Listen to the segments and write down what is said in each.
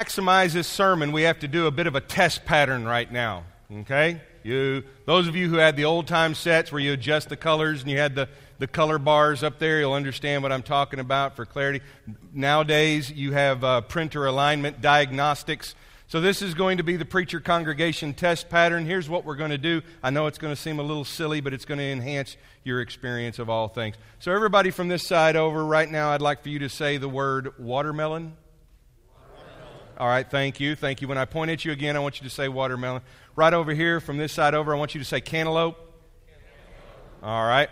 maximize this sermon, we have to do a bit of a test pattern right now. Okay? You, those of you who had the old time sets where you adjust the colors and you had the, the color bars up there, you'll understand what I'm talking about for clarity. Nowadays, you have uh, printer alignment diagnostics. So, this is going to be the preacher congregation test pattern. Here's what we're going to do. I know it's going to seem a little silly, but it's going to enhance your experience of all things. So, everybody from this side over right now, I'd like for you to say the word watermelon. All right, thank you. Thank you. When I point at you again, I want you to say watermelon. Right over here, from this side over, I want you to say cantaloupe. All right.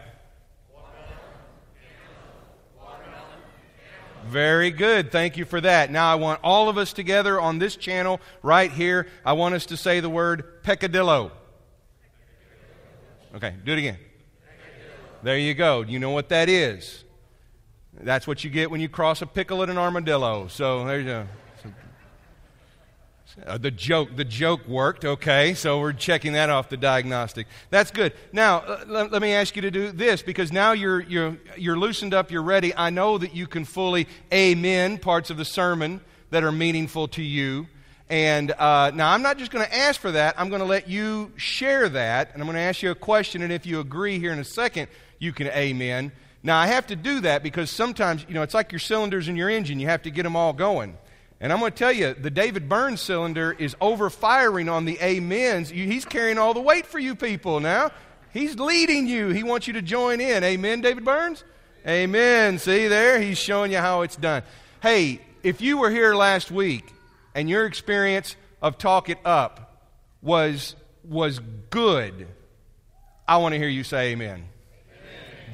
Very good. Thank you for that. Now, I want all of us together on this channel right here. I want us to say the word peccadillo. Okay, do it again. There you go. You know what that is. That's what you get when you cross a pickle and an armadillo. So there you go. Uh, the joke, the joke worked. Okay, so we're checking that off the diagnostic. That's good. Now, uh, let, me ask you to do this because now you're you're you're loosened up. You're ready. I know that you can fully amen parts of the sermon that are meaningful to you. And uh, now I'm not just going to ask for that. I'm going to let you share that, and I'm going to ask you a question. And if you agree here in a second, you can amen. Now I have to do that because sometimes you know it's like your cylinders in your engine. You have to get them all going. And I'm going to tell you, the David Burns cylinder is overfiring on the amens. He's carrying all the weight for you people now. He's leading you. He wants you to join in. Amen, David Burns? Amen. See there? He's showing you how it's done. Hey, if you were here last week and your experience of Talk It Up was, was good, I want to hear you say amen. amen.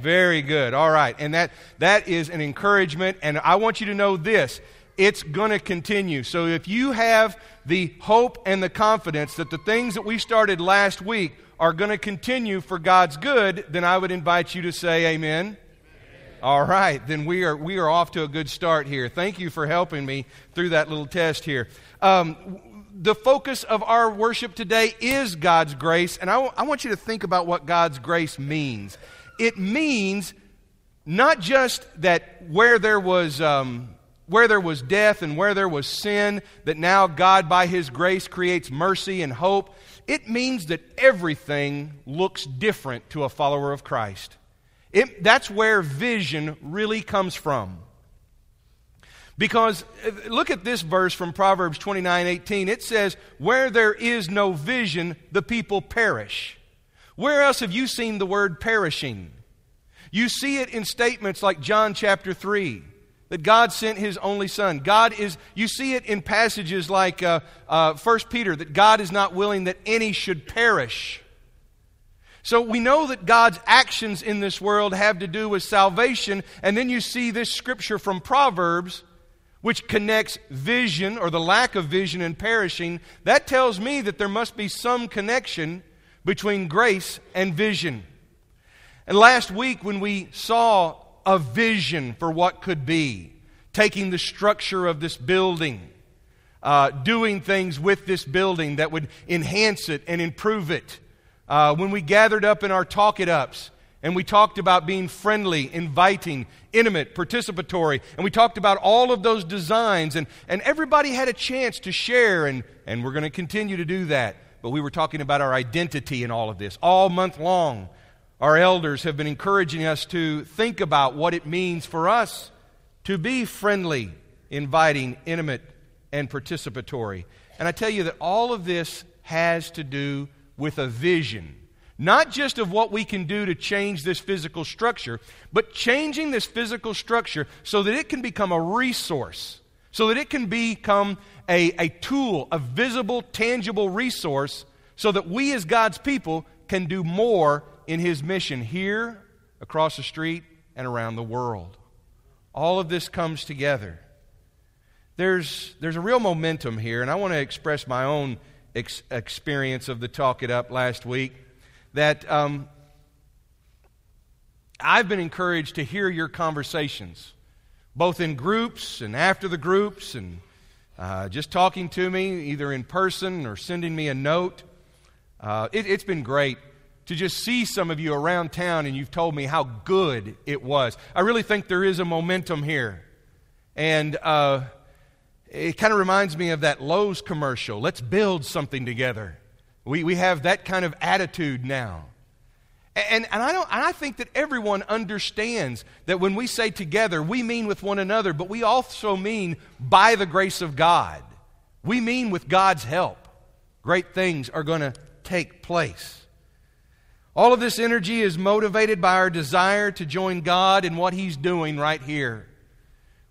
Very good. All right. And that, that is an encouragement. And I want you to know this it's going to continue. So if you have the hope and the confidence that the things that we started last week are going to continue for God's good, then I would invite you to say amen. All right, then we are, we are off to a good start here. Thank you for helping me through that little test here. Um, the focus of our worship today is God's grace, and I, w- I want you to think about what God's grace means. It means not just that where there was. Um, where there was death and where there was sin, that now God, by His grace, creates mercy and hope, it means that everything looks different to a follower of Christ. It, that's where vision really comes from. Because uh, look at this verse from Proverbs 29 18. It says, Where there is no vision, the people perish. Where else have you seen the word perishing? You see it in statements like John chapter 3 that God sent his only son. God is, you see it in passages like uh, uh, 1 Peter, that God is not willing that any should perish. So we know that God's actions in this world have to do with salvation, and then you see this scripture from Proverbs, which connects vision or the lack of vision and perishing. That tells me that there must be some connection between grace and vision. And last week, when we saw a vision for what could be, taking the structure of this building, uh, doing things with this building that would enhance it and improve it. Uh, when we gathered up in our talk it ups, and we talked about being friendly, inviting, intimate, participatory, and we talked about all of those designs, and, and everybody had a chance to share, and, and we're going to continue to do that. But we were talking about our identity in all of this all month long our elders have been encouraging us to think about what it means for us to be friendly, inviting, intimate, and participatory. And I tell you that all of this has to do with a vision. Not just of what we can do to change this physical structure, but changing this physical structure so that it can become a resource, so that it can become a, a tool, a visible, tangible resource, so that we as God's people can do more in his mission here, across the street, and around the world. All of this comes together. There's, there's a real momentum here, and I want to express my own ex- experience of the Talk It Up last week. That um, I've been encouraged to hear your conversations, both in groups and after the groups, and uh, just talking to me, either in person or sending me a note. Uh, it, it's been great to just see some of you around town and you've told me how good it was. I really think there is a momentum here. And uh, It kind of reminds me of that Lowe's commercial. Let's build something together. We, we have that kind of attitude now. And, and, I don't, and I think that everyone understands that when we say together, we mean with one another, but we also mean by the grace of God. We mean with God's help. Great things are going to take place. All of this energy is motivated by our desire to join God in what He's doing right here.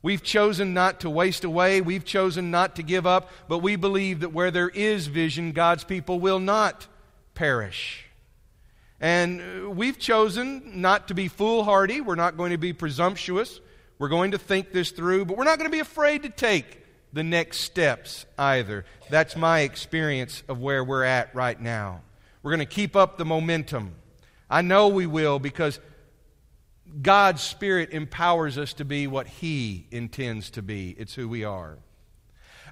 We've chosen not to waste away. We've chosen not to give up. But we believe that where there is vision, God's people will not perish. And uh, we've chosen not to be foolhardy. We're not going to be presumptuous. We're going to think this through, but we're not going to be afraid to take the next steps either. That's my experience of where we're at right now. We're going to keep up the momentum. I know we will because God's Spirit empowers us to be what He intends to be. It's who we are.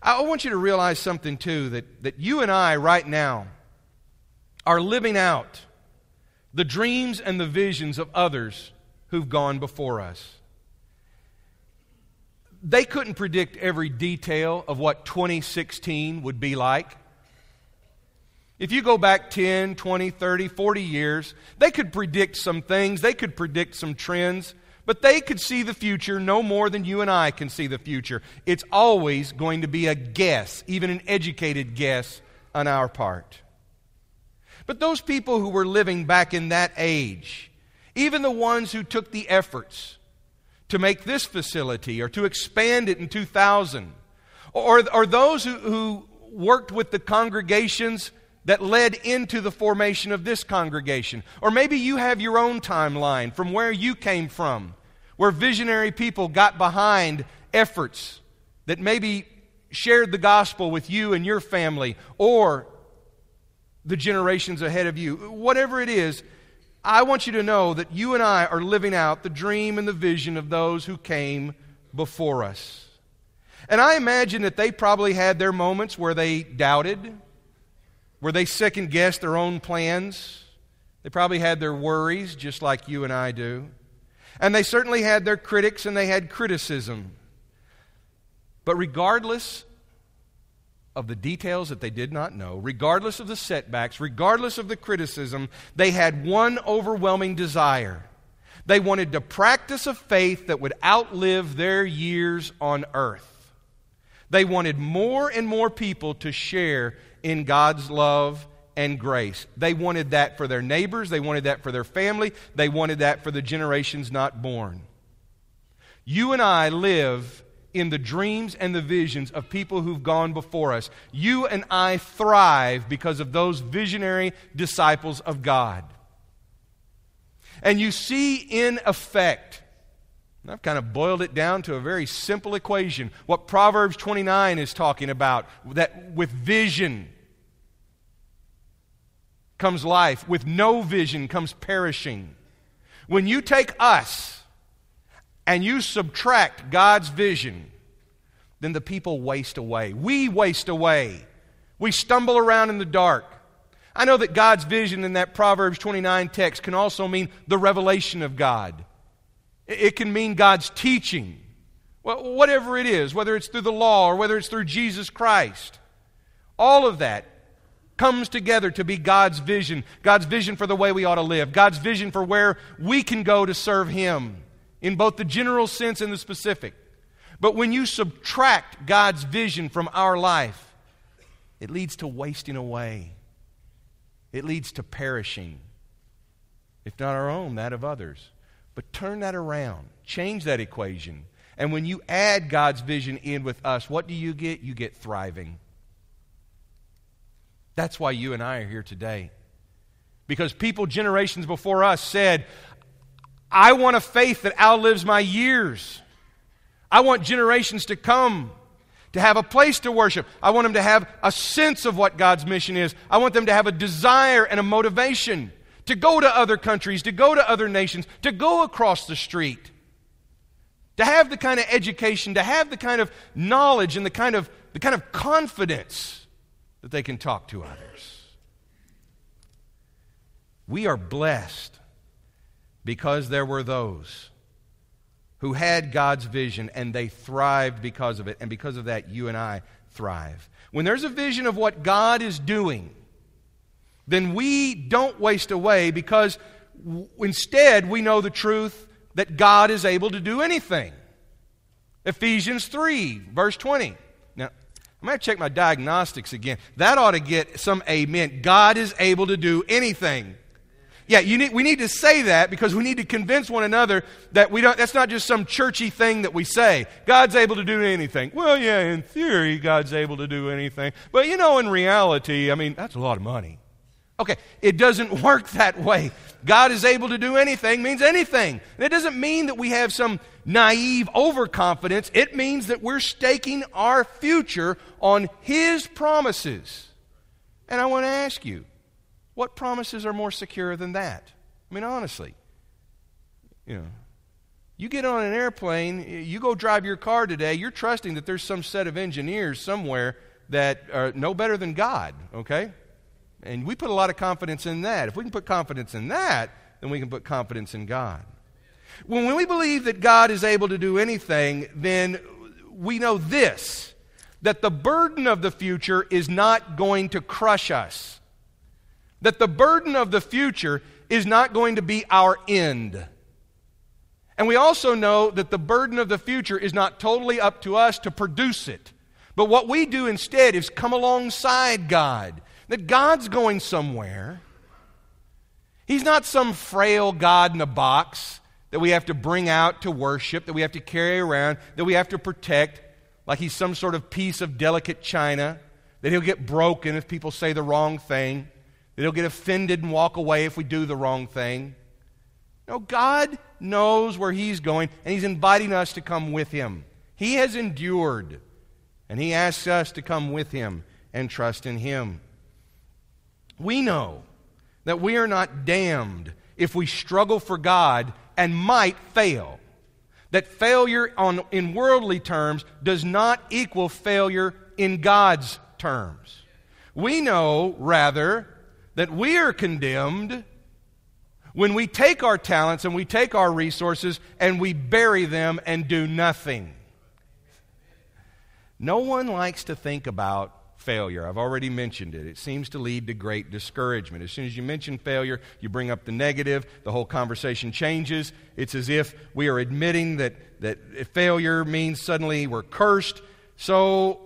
I want you to realize something, too, that, that you and I, right now, are living out the dreams and the visions of others who've gone before us. They couldn't predict every detail of what 2016 would be like. If you go back 10, 20, 30, 40 years, they could predict some things, they could predict some trends, but they could see the future no more than you and I can see the future. It's always going to be a guess, even an educated guess on our part. But those people who were living back in that age, even the ones who took the efforts to make this facility or to expand it in 2000, or, or those who, who worked with the congregations that led into the formation of this congregation. Or maybe you have your own timeline from where you came from, where visionary people got behind efforts that maybe shared the gospel with you and your family or the generations ahead of you. Whatever it is, I want you to know that you and I are living out the dream and the vision of those who came before us. And I imagine that they probably had their moments where they doubted, where they second guessed their own plans. They probably had their worries, just like you and I do. And they certainly had their critics and they had criticism. But regardless of the details that they did not know, regardless of the setbacks, regardless of the criticism, they had one overwhelming desire. They wanted to practice a faith that would outlive their years on earth. They wanted more and more people to share in God's love and grace. They wanted that for their neighbors, they wanted that for their family, they wanted that for the generations not born. You and I live in the dreams and the visions of people who've gone before us. You and I thrive because of those visionary disciples of God. And you see in effect, I've kind of boiled it down to a very simple equation, what Proverbs 29 is talking about, that with vision comes life, with no vision comes perishing. When you take us, and you subtract God's vision, then the people waste away. We waste away. We stumble around in the dark. I know that God's vision in that Proverbs 29 text can also mean the revelation of God. It can mean God's teaching. Whatever it is, whether it's through the law or whether it's through Jesus Christ. All of that comes together to be God's vision. God's vision for the way we ought to live. God's vision for where we can go to serve Him in both the general sense and the specific. But when you subtract God's vision from our life, it leads to wasting away. It leads to perishing, if not our own, that of others. But turn that around, change that equation. And when you add God's vision in with us, what do you get? You get thriving. That's why you and I are here today. Because people generations before us said, I want a faith that outlives my years. I want generations to come to have a place to worship. I want them to have a sense of what God's mission is. I want them to have a desire and a motivation to go to other countries, to go to other nations, to go across the street, to have the kind of education, to have the kind of knowledge and the kind of, the kind of confidence that they can talk to others. We are blessed because there were those who had God's vision and they thrived because of it. And because of that, you and I thrive. When there's a vision of what God is doing, then we don't waste away because w- instead we know the truth that God is able to do anything. Ephesians 3, verse 20. Now, I'm going to check my diagnostics again. That ought to get some amen. God is able to do anything. Yeah, need, we need to say that because we need to convince one another that we don't, that's not just some churchy thing that we say. God's able to do anything. Well, yeah, in theory, God's able to do anything. But you know, in reality, I mean, that's a lot of money. Okay, it doesn't work that way. God is able to do anything means anything. And it doesn't mean that we have some naive overconfidence. It means that we're staking our future on His promises. And I want to ask you, what promises are more secure than that? I mean, honestly, you know, you get on an airplane, you go drive your car today, you're trusting that there's some set of engineers somewhere that are no better than God, okay? And we put a lot of confidence in that. If we can put confidence in that, then we can put confidence in God. When we believe that God is able to do anything, then we know this that the burden of the future is not going to crush us that the burden of the future is not going to be our end. And we also know that the burden of the future is not totally up to us to produce it. But what we do instead is come alongside God. That God's going somewhere. He's not some frail God in a box that we have to bring out to worship, that we have to carry around, that we have to protect, like he's some sort of piece of delicate china, that he'll get broken if people say the wrong thing that he'll get offended and walk away if we do the wrong thing. No, God knows where he's going, and he's inviting us to come with him. He has endured, and he asks us to come with him and trust in him. We know that we are not damned if we struggle for God and might fail. That failure on, in worldly terms does not equal failure in God's terms. We know, rather, that we are condemned when we take our talents and we take our resources and we bury them and do nothing. No one likes to think about failure. I've already mentioned it. It seems to lead to great discouragement. As soon as you mention failure, you bring up the negative, the whole conversation changes. It's as if we are admitting that, that failure means suddenly we're cursed. So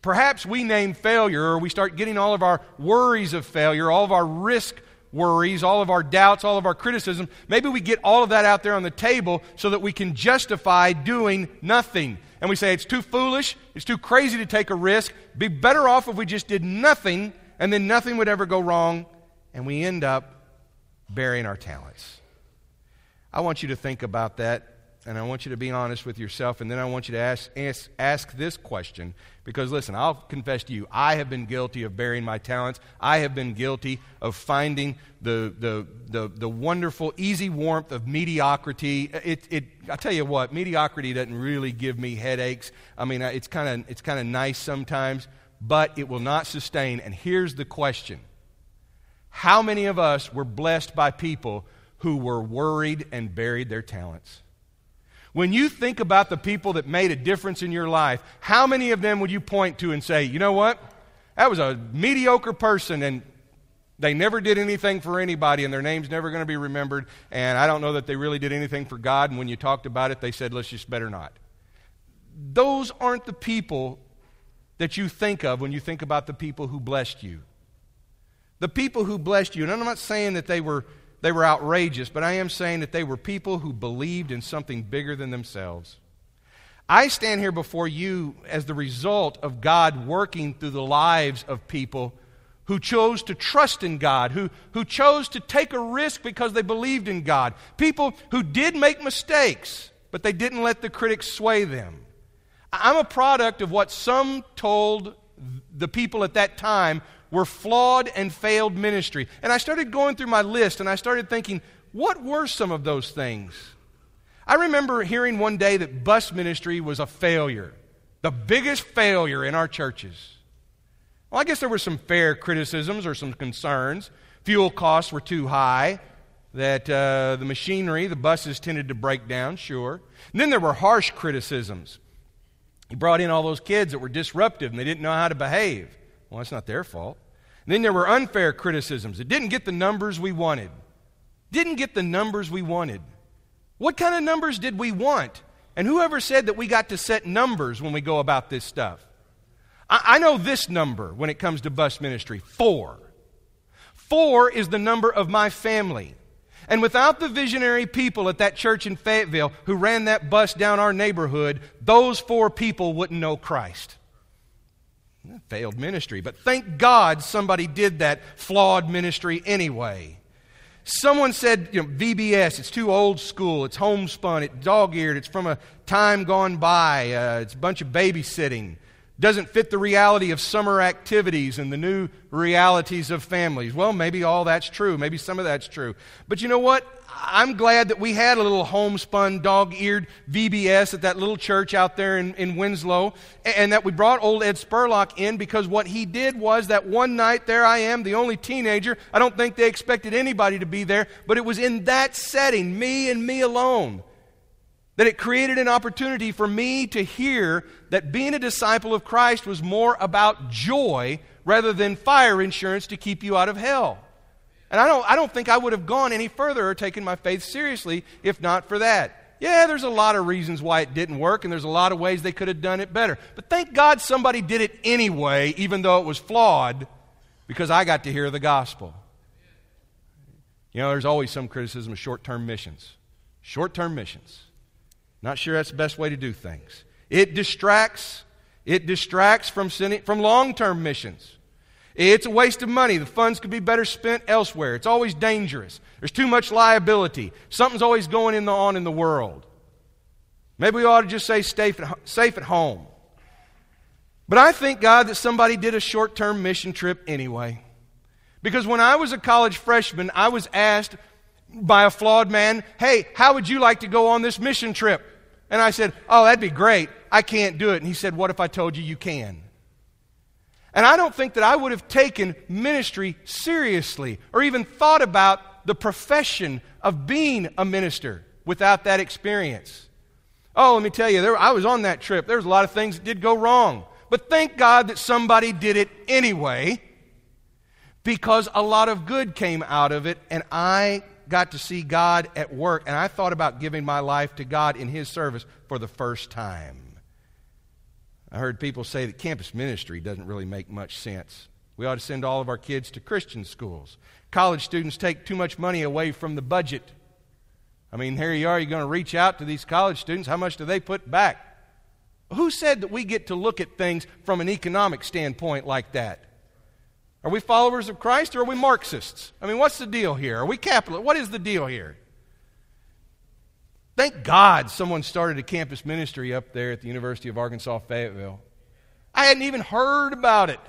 Perhaps we name failure or we start getting all of our worries of failure, all of our risk worries, all of our doubts, all of our criticism. Maybe we get all of that out there on the table so that we can justify doing nothing. And we say it's too foolish, it's too crazy to take a risk. Be better off if we just did nothing and then nothing would ever go wrong. And we end up burying our talents. I want you to think about that and I want you to be honest with yourself, and then I want you to ask, ask, ask, this question. Because listen, I'll confess to you, I have been guilty of burying my talents. I have been guilty of finding the, the, the, the wonderful, easy warmth of mediocrity. It, it, I tell you what, mediocrity doesn't really give me headaches. I mean, it's kind of it's kind of nice sometimes, but it will not sustain. And here's the question How many of us were blessed by people who were worried and buried their talents? When you think about the people that made a difference in your life, how many of them would you point to and say, you know what? That was a mediocre person and they never did anything for anybody and their name's never going to be remembered. And I don't know that they really did anything for God. And when you talked about it, they said, let's just better not. Those aren't the people that you think of when you think about the people who blessed you. The people who blessed you, and I'm not saying that they were they were outrageous, but I am saying that they were people who believed in something bigger than themselves. I stand here before you as the result of God working through the lives of people who chose to trust in God, who, who chose to take a risk because they believed in God. People who did make mistakes, but they didn't let the critics sway them. I'm a product of what some told the people at that time were flawed and failed ministry. And I started going through my list and I started thinking, what were some of those things? I remember hearing one day that bus ministry was a failure, the biggest failure in our churches. Well, I guess there were some fair criticisms or some concerns. Fuel costs were too high. that uh, the machinery, the buses tended to break down, sure. And then there were harsh criticisms. He brought in all those kids that were disruptive and they didn't know how to behave. Well, that's not their fault. Then there were unfair criticisms. It didn't get the numbers we wanted. Didn't get the numbers we wanted. What kind of numbers did we want? And whoever said that we got to set numbers when we go about this stuff? I, I know this number when it comes to bus ministry four. Four is the number of my family. And without the visionary people at that church in Fayetteville who ran that bus down our neighborhood, those four people wouldn't know Christ. Failed ministry. But thank God somebody did that flawed ministry anyway. Someone said, you know, VBS, it's too old school, it's homespun, it's dog eared, it's from a time gone by, uh, it's a bunch of babysitting doesn't fit the reality of summer activities and the new realities of families. Well, maybe all that's true. Maybe some of that's true. But you know what? I'm glad that we had a little homespun, dog eared VBS at that little church out there in, in Winslow, and that we brought old Ed Spurlock in because what he did was that one night, there I am, the only teenager. I don't think they expected anybody to be there, but it was in that setting, me and me alone that it created an opportunity for me to hear that being a disciple of Christ was more about joy rather than fire insurance to keep you out of hell. And I don't, I don't think I would have gone any further or taken my faith seriously if not for that. Yeah, there's a lot of reasons why it didn't work, and there's a lot of ways they could have done it better. But thank God somebody did it anyway, even though it was flawed, because I got to hear the gospel. You know, there's always some criticism of short term missions. Short term missions. Not sure that's the best way to do things. It distracts. It distracts from, from long term missions. It's a waste of money. The funds could be better spent elsewhere. It's always dangerous. There's too much liability. Something's always going in the, on in the world. Maybe we ought to just say safe at, safe at home. But I thank God that somebody did a short term mission trip anyway. Because when I was a college freshman, I was asked by a flawed man, Hey, how would you like to go on this mission trip? And I said, Oh, that'd be great. I can't do it. And he said, What if I told you you can? And I don't think that I would have taken ministry seriously or even thought about the profession of being a minister without that experience. Oh, let me tell you, there, I was on that trip. There was a lot of things that did go wrong. But thank God that somebody did it anyway because a lot of good came out of it, and I got to see God at work, and I thought about giving my life to God in His service for the first time. I heard people say that campus ministry doesn't really make much sense. We ought to send all of our kids to Christian schools. College students take too much money away from the budget. I mean, here you are, you're going to reach out to these college students. How much do they put back? Who said that we get to look at things from an economic standpoint like that? Are we followers of Christ or are we Marxists? I mean, what's the deal here? Are we capitalists? What is the deal here? Thank God someone started a campus ministry up there at the University of Arkansas Fayetteville. I hadn't even heard about it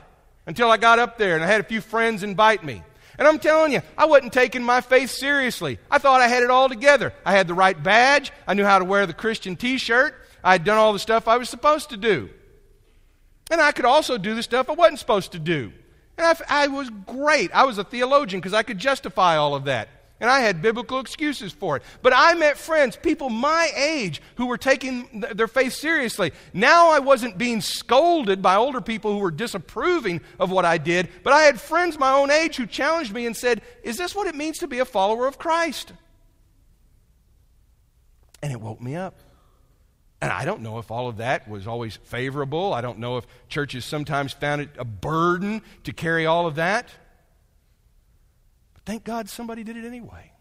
until I got up there and I had a few friends invite me. And I'm telling you, I wasn't taking my faith seriously. I thought I had it all together. I had the right badge. I knew how to wear the Christian t shirt. I had done all the stuff I was supposed to do. And I could also do the stuff I wasn't supposed to do. And I, I was great. I was a theologian because I could justify all of that. And I had biblical excuses for it. But I met friends, people my age, who were taking th- their faith seriously. Now I wasn't being scolded by older people who were disapproving of what I did, but I had friends my own age who challenged me and said, Is this what it means to be a follower of Christ? And it woke me up. And I don't know if all of that was always favorable. I don't know if churches sometimes found it a burden to carry all of that. But thank God somebody did it anyway.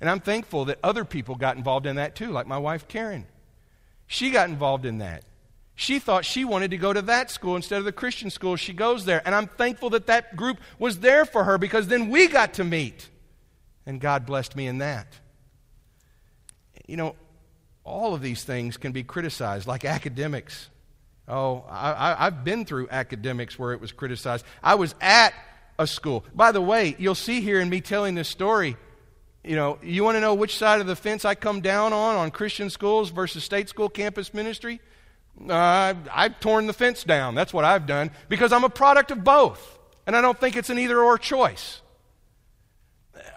And I'm thankful that other people got involved in that too, like my wife Karen. She got involved in that. She thought she wanted to go to that school instead of the Christian school. She goes there. And I'm thankful that that group was there for her because then we got to meet. And God blessed me in that. You know, all of these things can be criticized, like academics. Oh, I, have been through academics where it was criticized. I was at a school. By the way, you'll see here in me telling this story, you know, you want to know which side of the fence I come down on, on Christian schools versus state school campus ministry? Uh, I've torn the fence down. That's what I've done because I'm a product of both. And I don't think it's an either or choice.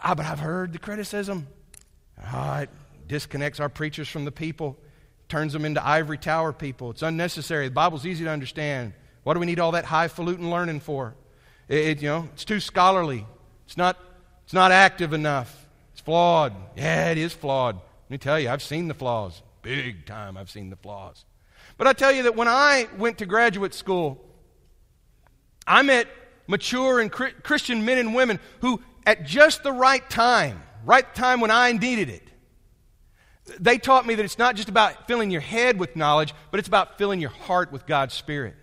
Ah, but I've heard the criticism. It disconnects our preachers from the people, turns them into ivory tower people. It's unnecessary. The Bible's easy to understand. What do we need all that highfalutin learning for? It, it, you know, it's too scholarly. It's not, it's not active enough. It's flawed. Yeah, it is flawed. Let me tell you, I've seen the flaws. Big time, I've seen the flaws. But I tell you that when I went to graduate school, I met mature and Christian men and women who, at just the right time, right time when I needed it, they taught me that it's not just about filling your head with knowledge, but it's about filling your heart with God's Spirit.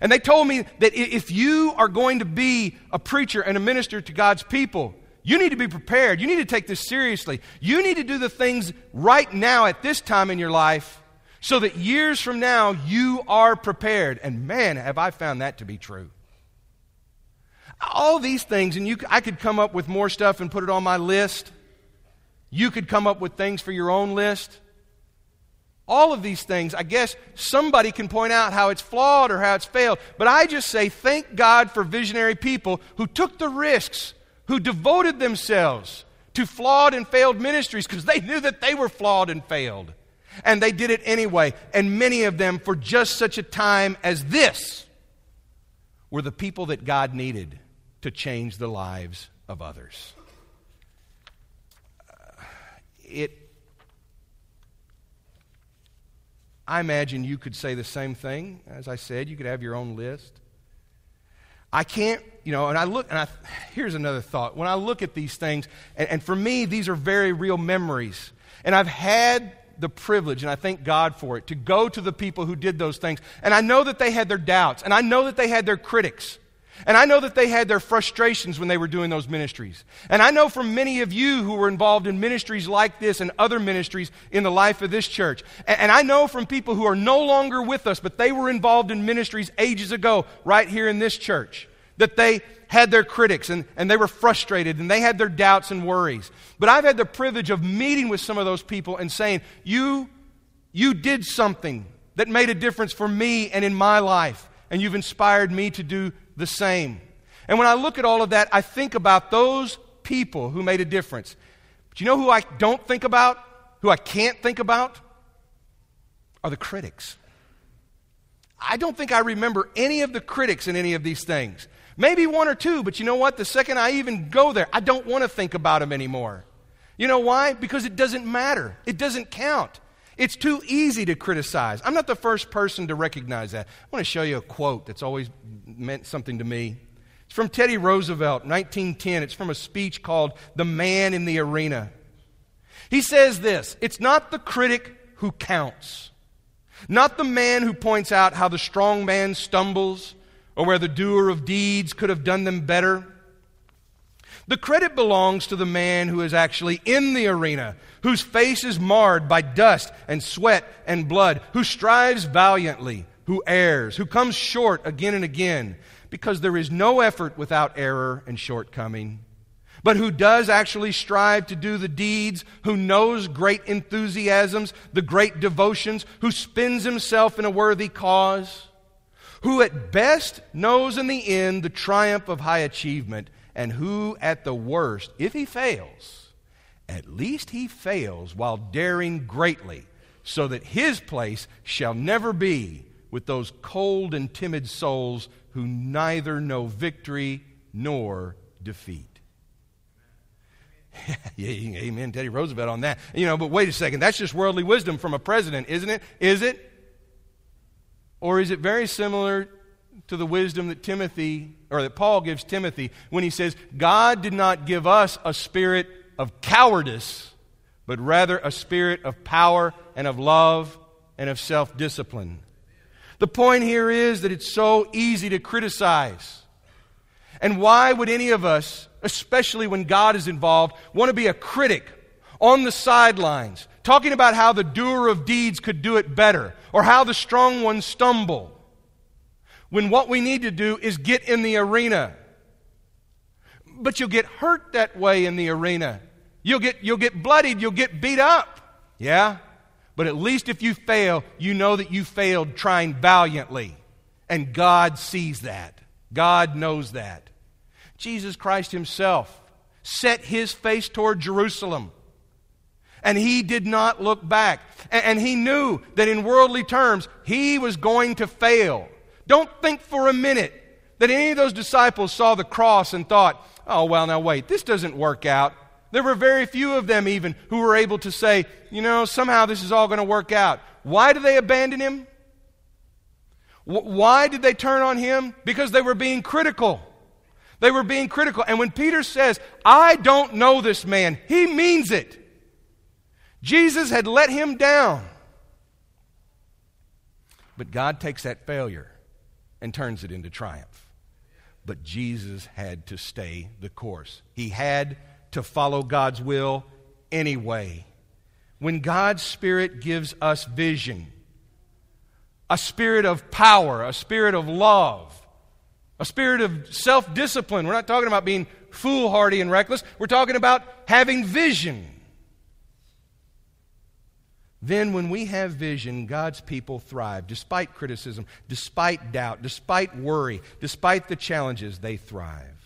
And they told me that if you are going to be a preacher and a minister to God's people, you need to be prepared. You need to take this seriously. You need to do the things right now at this time in your life so that years from now you are prepared. And man, have I found that to be true. All these things, and you, I could come up with more stuff and put it on my list. You could come up with things for your own list. All of these things, I guess somebody can point out how it's flawed or how it's failed. But I just say, thank God for visionary people who took the risks, who devoted themselves to flawed and failed ministries because they knew that they were flawed and failed. And they did it anyway. And many of them, for just such a time as this, were the people that God needed to change the lives of others. It, I imagine you could say the same thing. As I said, you could have your own list. I can't, you know, and I look, and I, here's another thought. When I look at these things, and, and for me, these are very real memories. And I've had the privilege, and I thank God for it, to go to the people who did those things. And I know that they had their doubts, and I know that they had their critics. And I know that they had their frustrations when they were doing those ministries. And I know from many of you who were involved in ministries like this and other ministries in the life of this church. And I know from people who are no longer with us, but they were involved in ministries ages ago, right here in this church, that they had their critics and, and they were frustrated and they had their doubts and worries. But I've had the privilege of meeting with some of those people and saying, You, you did something that made a difference for me and in my life, and you've inspired me to do the same. And when I look at all of that, I think about those people who made a difference. But you know who I don't think about? Who I can't think about? Are the critics. I don't think I remember any of the critics in any of these things. Maybe one or two, but you know what? The second I even go there, I don't want to think about them anymore. You know why? Because it doesn't matter, it doesn't count. It's too easy to criticize. I'm not the first person to recognize that. I want to show you a quote that's always meant something to me. It's from Teddy Roosevelt, 1910. It's from a speech called The Man in the Arena. He says this It's not the critic who counts, not the man who points out how the strong man stumbles or where the doer of deeds could have done them better. The credit belongs to the man who is actually in the arena, whose face is marred by dust and sweat and blood, who strives valiantly, who errs, who comes short again and again, because there is no effort without error and shortcoming, but who does actually strive to do the deeds, who knows great enthusiasms, the great devotions, who spends himself in a worthy cause who at best knows in the end the triumph of high achievement, and who at the worst, if he fails, at least he fails while daring greatly, so that his place shall never be with those cold and timid souls who neither know victory nor defeat. yeah, amen, Teddy Roosevelt on that. You know, but wait a second, that's just worldly wisdom from a president, isn't it? Is it? Or is it very similar to the wisdom that Timothy, or that Paul gives Timothy when he says, God did not give us a spirit of cowardice, but rather a spirit of power and of love and of self discipline? The point here is that it's so easy to criticize. And why would any of us, especially when God is involved, want to be a critic on the sidelines, talking about how the doer of deeds could do it better or how the strong ones stumble. When what we need to do is get in the arena. But you'll get hurt that way in the arena. You'll get, you'll get bloodied, you'll get beat up. Yeah? But at least if you fail, you know that you failed trying valiantly. And God sees that. God knows that. Jesus Christ Himself set his face toward Jerusalem. And he did not look back. And he knew that in worldly terms, he was going to fail. Don't think for a minute that any of those disciples saw the cross and thought, oh, well, now wait, this doesn't work out. There were very few of them, even, who were able to say, you know, somehow this is all going to work out. Why did they abandon him? Why did they turn on him? Because they were being critical. They were being critical. And when Peter says, I don't know this man, he means it. Jesus had let him down. But God takes that failure and turns it into triumph. But Jesus had to stay the course. He had to follow God's will anyway. When God's Spirit gives us vision, a spirit of power, a spirit of love, a spirit of self discipline. We're not talking about being foolhardy and reckless, we're talking about having vision. Then, when we have vision, God's people thrive. Despite criticism, despite doubt, despite worry, despite the challenges, they thrive.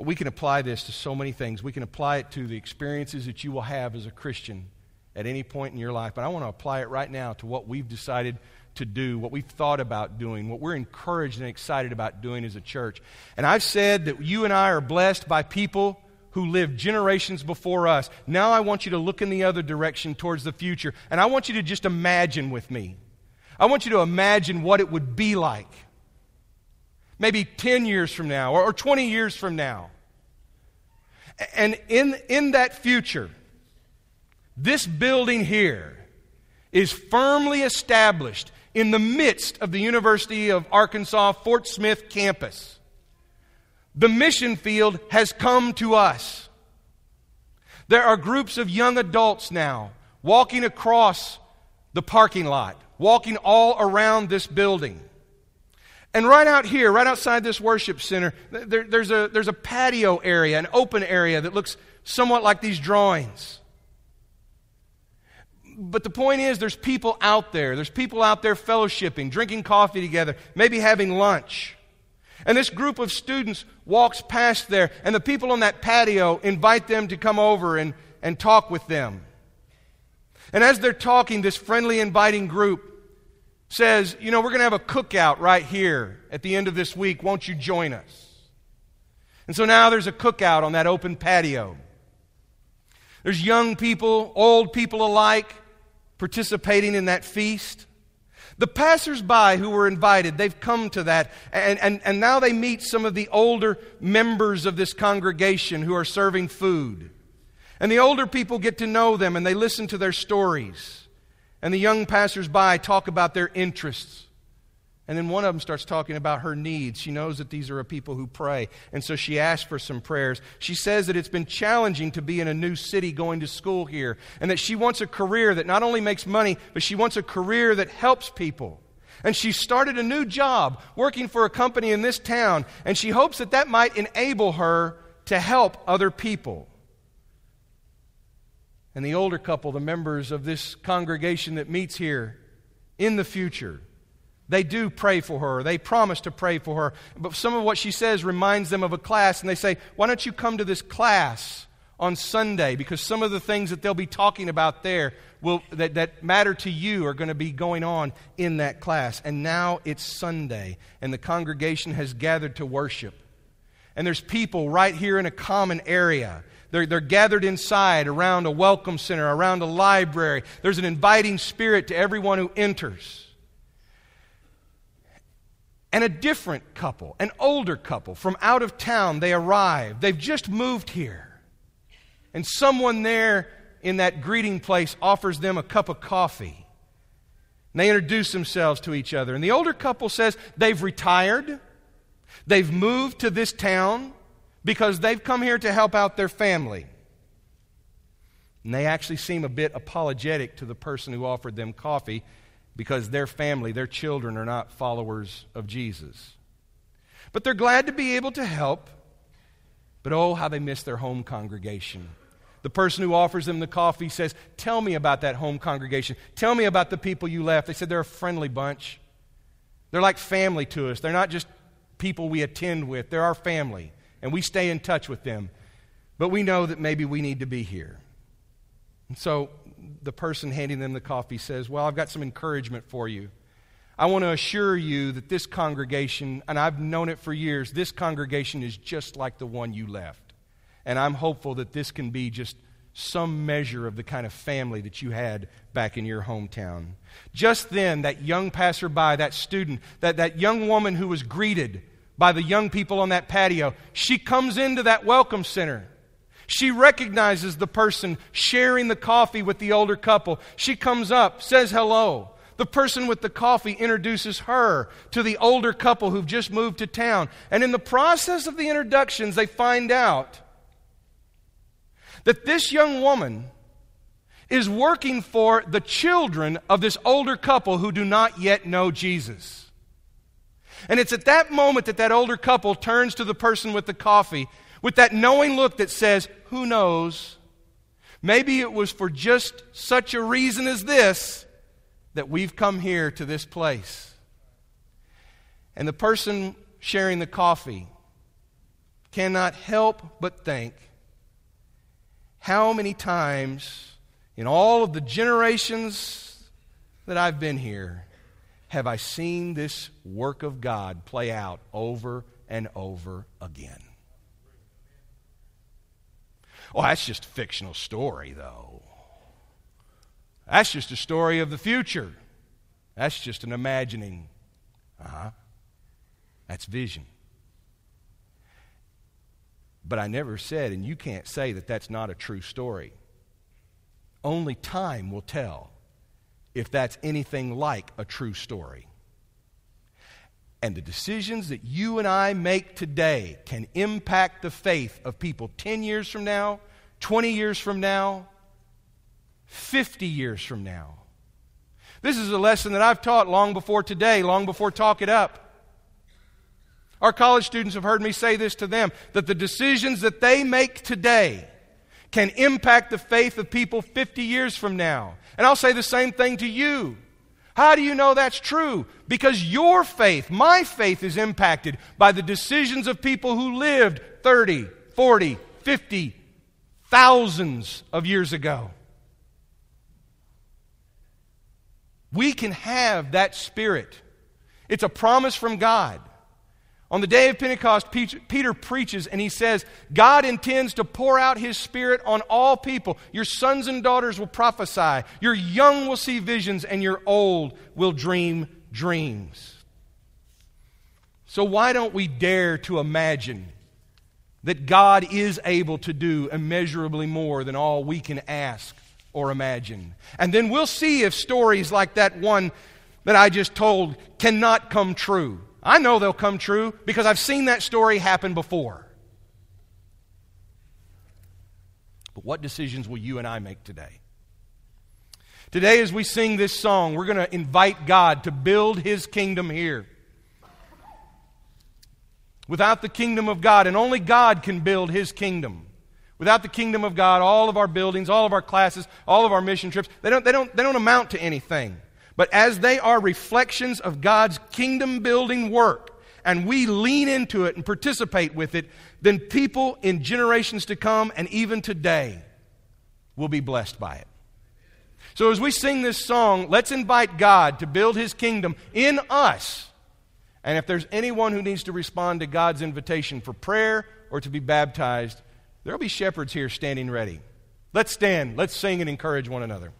We can apply this to so many things. We can apply it to the experiences that you will have as a Christian at any point in your life. But I want to apply it right now to what we've decided to do, what we've thought about doing, what we're encouraged and excited about doing as a church. And I've said that you and I are blessed by people who lived generations before us. Now I want you to look in the other direction towards the future. And I want you to just imagine with me. I want you to imagine what it would be like. Maybe 10 years from now or, or 20 years from now. And in, in that future, this building here is firmly established in the midst of the University of Arkansas Fort Smith campus. The mission field has come to us. There are groups of young adults now walking across the parking lot, walking all around this building. And right out here, right outside this worship center, there, there's, a, there's a patio area, an open area that looks somewhat like these drawings but the point is, there's people out there. There's people out there fellowshipping, drinking coffee together, maybe having lunch. And this group of students walks past there, and the people on that patio invite them to come over and, and talk with them. And as they're talking, this friendly, inviting group says, You know, we're going to have a cookout right here at the end of this week. Won't you join us? And so now there's a cookout on that open patio. There's young people, old people alike participating in that feast. The passersby who were invited, they've come to that, and, and, and now they meet some of the older members of this congregation who are serving food. And the older people get to know them and they listen to their stories. And the young passersby talk about their interests. And then one of them starts talking about her needs. She knows that these are a people who pray. And so she asks for some prayers. She says that it's been challenging to be in a new city going to school here. And that she wants a career that not only makes money, but she wants a career that helps people. And she started a new job working for a company in this town. And she hopes that that might enable her to help other people. And the older couple, the members of this congregation that meets here in the future, they do pray for her. They promise to pray for her. But some of what she says reminds them of a class, and they say, Why don't you come to this class on Sunday? Because some of the things that they'll be talking about there will, that, that matter to you are going to be going on in that class. And now it's Sunday, and the congregation has gathered to worship. And there's people right here in a common area. They're, they're gathered inside around a welcome center, around a library. There's an inviting spirit to everyone who enters and a different couple, an older couple from out of town. They arrive. They've just moved here. And someone there in that greeting place offers them a cup of coffee. And they introduce themselves to each other. And the older couple says they've retired, they've moved to this town because they've come here to help out their family. And they actually seem a bit apologetic to the person who offered them coffee because their family, their children, are not followers of Jesus. But they're glad to be able to help. But oh, how they miss their home congregation. The person who offers them the coffee says, Tell me about that home congregation. Tell me about the people you left. They said they're a friendly bunch. They're like family to us. They're not just people we attend with, they're our family. And we stay in touch with them. But we know that maybe we need to be here. And so the person handing them the coffee says, Well, I've got some encouragement for you. I want to assure you that this congregation, and I've known it for years, this congregation is just like the one you left. And I'm hopeful that this can be just some measure of the kind of family that you had back in your hometown. Just then, that young passerby, that student, that, that young woman who was greeted by the young people on that patio, she comes into that welcome center. She recognizes the person sharing the coffee with the older couple. She comes up, says hello. The person with the coffee introduces her to the older couple who've just moved to town. And in the process of the introductions, they find out that this young woman is working for the children of this older couple who do not yet know Jesus. And it's at that moment that that older couple turns to the person with the coffee with that knowing look that says, Who knows? Maybe it was for just such a reason as this that we've come here to this place. And the person sharing the coffee cannot help but think how many times in all of the generations that I've been here have I seen this work of God play out over and over again? Oh, that's just a fictional story, though. That's just a story of the future. That's just an imagining. Uh huh. That's vision. But I never said, and you can't say that that's not a true story. Only time will tell if that's anything like a true story. And the decisions that you and I make today can impact the faith of people 10 years from now, 20 years from now, 50 years from now. This is a lesson that I've taught long before today, long before Talk It Up. Our college students have heard me say this to them that the decisions that they make today can impact the faith of people 50 years from now. And I'll say the same thing to you. How do you know that's true? Because your faith, my faith, is impacted by the decisions of people who lived 30, 40, 50, thousands of years ago. We can have that spirit. It's a promise from God. On the day of Pentecost, Peter preaches and he says, God intends to pour out his Spirit on all people. Your sons and daughters will prophesy, your young will see visions, and your old will dream dreams. So, why don't we dare to imagine that God is able to do immeasurably more than all we can ask or imagine? And then we'll see if stories like that one that I just told cannot come true. I know they'll come true because I've seen that story happen before. But what decisions will you and I make today? Today, as we sing this song, we're going to invite God to build His kingdom here. Without the kingdom of God, and only God can build His kingdom. Without the kingdom of God, all of our buildings, all of our classes, all of our mission trips, they don't, they don't, they don't amount to anything. But as they are reflections of God's kingdom building work, and we lean into it and participate with it, then people in generations to come and even today will be blessed by it. So as we sing this song, let's invite God to build his kingdom in us. And if there's anyone who needs to respond to God's invitation for prayer or to be baptized, there'll be shepherds here standing ready. Let's stand, let's sing and encourage one another.